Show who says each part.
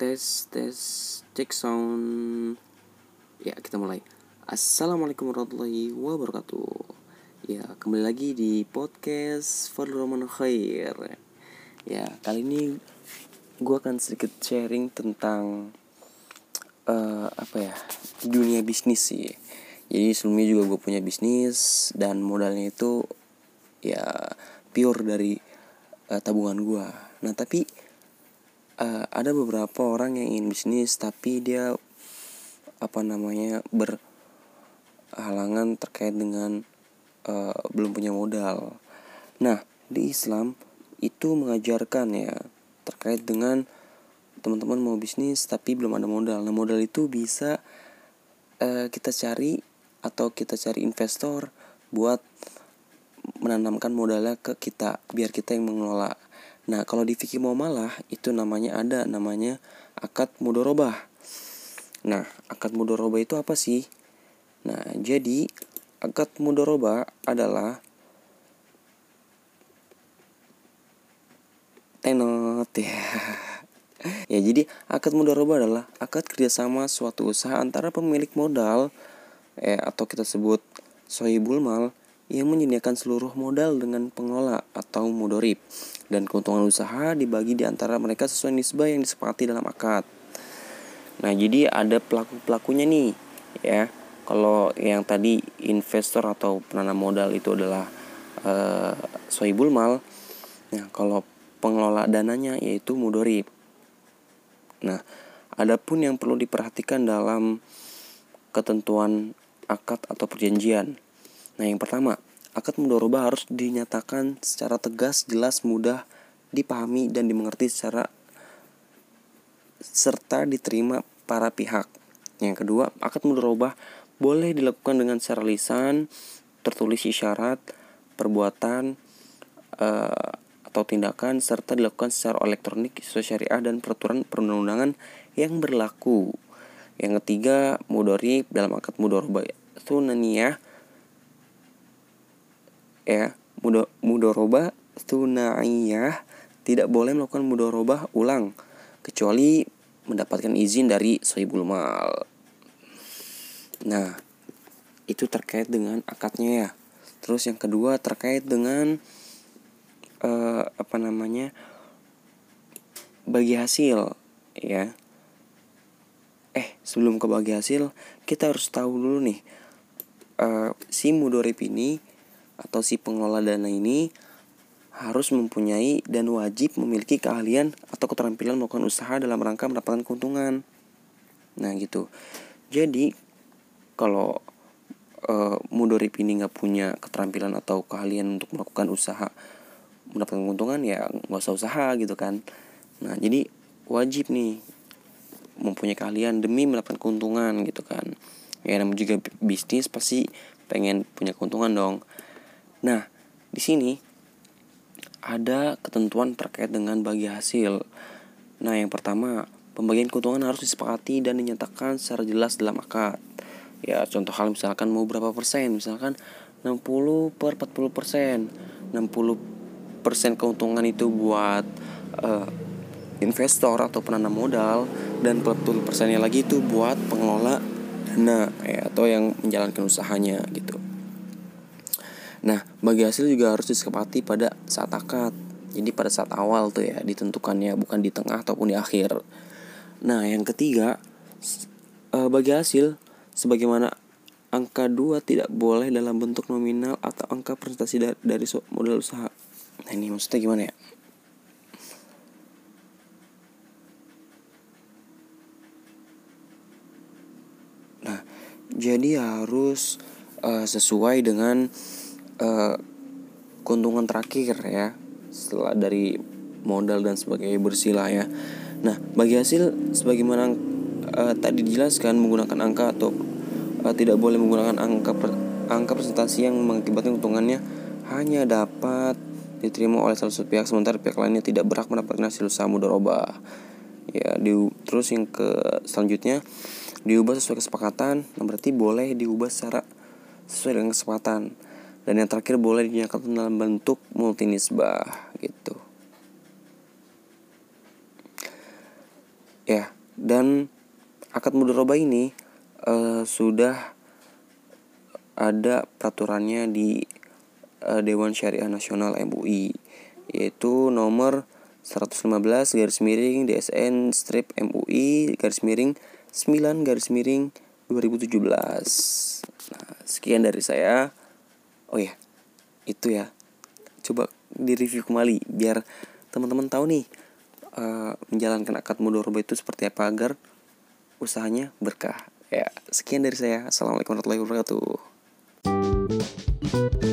Speaker 1: Tes tes cek sound. Ya kita mulai. Assalamualaikum warahmatullahi wabarakatuh. Ya kembali lagi di podcast Fadlur Rahman Khair. Ya kali ini gue akan sedikit sharing tentang uh, Apa ya Dunia bisnis sih. Jadi sebelumnya juga gue punya bisnis Dan modalnya itu Ya pure dari uh, tabungan gue Nah tapi uh, ada beberapa orang yang ingin bisnis tapi dia apa namanya berhalangan terkait dengan uh, belum punya modal. Nah di Islam itu mengajarkan ya terkait dengan teman-teman mau bisnis tapi belum ada modal. Nah modal itu bisa uh, kita cari atau kita cari investor buat menanamkan modalnya ke kita biar kita yang mengelola Nah, kalau di fikih muamalah itu namanya ada namanya akad mudorobah. Nah, akad mudorobah itu apa sih? Nah, jadi akad mudorobah adalah tenot ya. ya, jadi akad mudorobah adalah akad kerjasama suatu usaha antara pemilik modal eh, atau kita sebut sohibul mal yang menyediakan seluruh modal dengan pengelola atau mudorib dan keuntungan usaha dibagi di antara mereka sesuai nisbah yang disepakati dalam akad. Nah, jadi ada pelaku-pelakunya nih, ya. Kalau yang tadi investor atau penanam modal itu adalah uh, sohibul mal, nah kalau pengelola dananya yaitu mudorib. Nah, adapun yang perlu diperhatikan dalam ketentuan akad atau perjanjian. Nah, yang pertama, Akad mudoroba harus dinyatakan secara tegas, jelas, mudah dipahami dan dimengerti secara serta diterima para pihak. Yang kedua, akad mudoroba boleh dilakukan dengan secara lisan, tertulis isyarat, perbuatan, uh, atau tindakan serta dilakukan secara elektronik sesuai syariah dan peraturan perundang-undangan yang berlaku. Yang ketiga, mudorib dalam akad mudoroba itu naniyah ya mudo mudoroba tunaiyah tidak boleh melakukan mudoroba ulang kecuali mendapatkan izin dari sohibul mal. Nah, itu terkait dengan akadnya ya. Terus yang kedua terkait dengan uh, apa namanya? bagi hasil ya. Eh, sebelum ke bagi hasil, kita harus tahu dulu nih uh, si mudorib ini atau si pengelola dana ini harus mempunyai dan wajib memiliki keahlian atau keterampilan melakukan usaha dalam rangka mendapatkan keuntungan. Nah gitu. Jadi kalau e, mudorip ini nggak punya keterampilan atau keahlian untuk melakukan usaha mendapatkan keuntungan ya nggak usah usaha gitu kan. Nah jadi wajib nih mempunyai keahlian demi mendapatkan keuntungan gitu kan. Ya namun juga bisnis pasti pengen punya keuntungan dong. Nah, di sini ada ketentuan terkait dengan bagi hasil. Nah, yang pertama, pembagian keuntungan harus disepakati dan dinyatakan secara jelas dalam akad. Ya, contoh hal misalkan mau berapa persen, misalkan 60 per 40 persen. 60 persen keuntungan itu buat uh, investor atau penanam modal dan 40 persennya lagi itu buat pengelola dana ya, atau yang menjalankan usahanya gitu. Nah, bagi hasil juga harus disepakati pada saat akad. Jadi pada saat awal tuh ya ditentukannya bukan di tengah ataupun di akhir. Nah, yang ketiga, eh, bagi hasil sebagaimana angka 2 tidak boleh dalam bentuk nominal atau angka presentasi dari, dari modal usaha. Nah, ini maksudnya gimana ya? Nah, jadi harus uh, sesuai dengan uh, keuntungan terakhir ya setelah dari modal dan sebagainya bersila ya. Nah, bagi hasil sebagaimana uh, tadi dijelaskan menggunakan angka atau uh, tidak boleh menggunakan angka per, angka presentasi yang mengakibatkan keuntungannya hanya dapat diterima oleh salah satu pihak sementara pihak lainnya tidak berhak mendapatkan hasil usaha mudoroba. Ya, di, terus yang ke selanjutnya diubah sesuai kesepakatan, nah berarti boleh diubah secara sesuai dengan kesepakatan dan yang terakhir boleh dinyatakan dalam bentuk multinisbah gitu ya dan akad mudoroba ini uh, sudah ada peraturannya di uh, Dewan Syariah Nasional MUI yaitu nomor 115 garis miring DSN strip MUI garis miring 9 garis miring 2017. Nah, sekian dari saya oh ya itu ya. Coba di review kembali biar teman-teman tahu nih uh, menjalankan akad mudoroba itu seperti apa agar usahanya berkah. Ya sekian dari saya. Assalamualaikum warahmatullahi wabarakatuh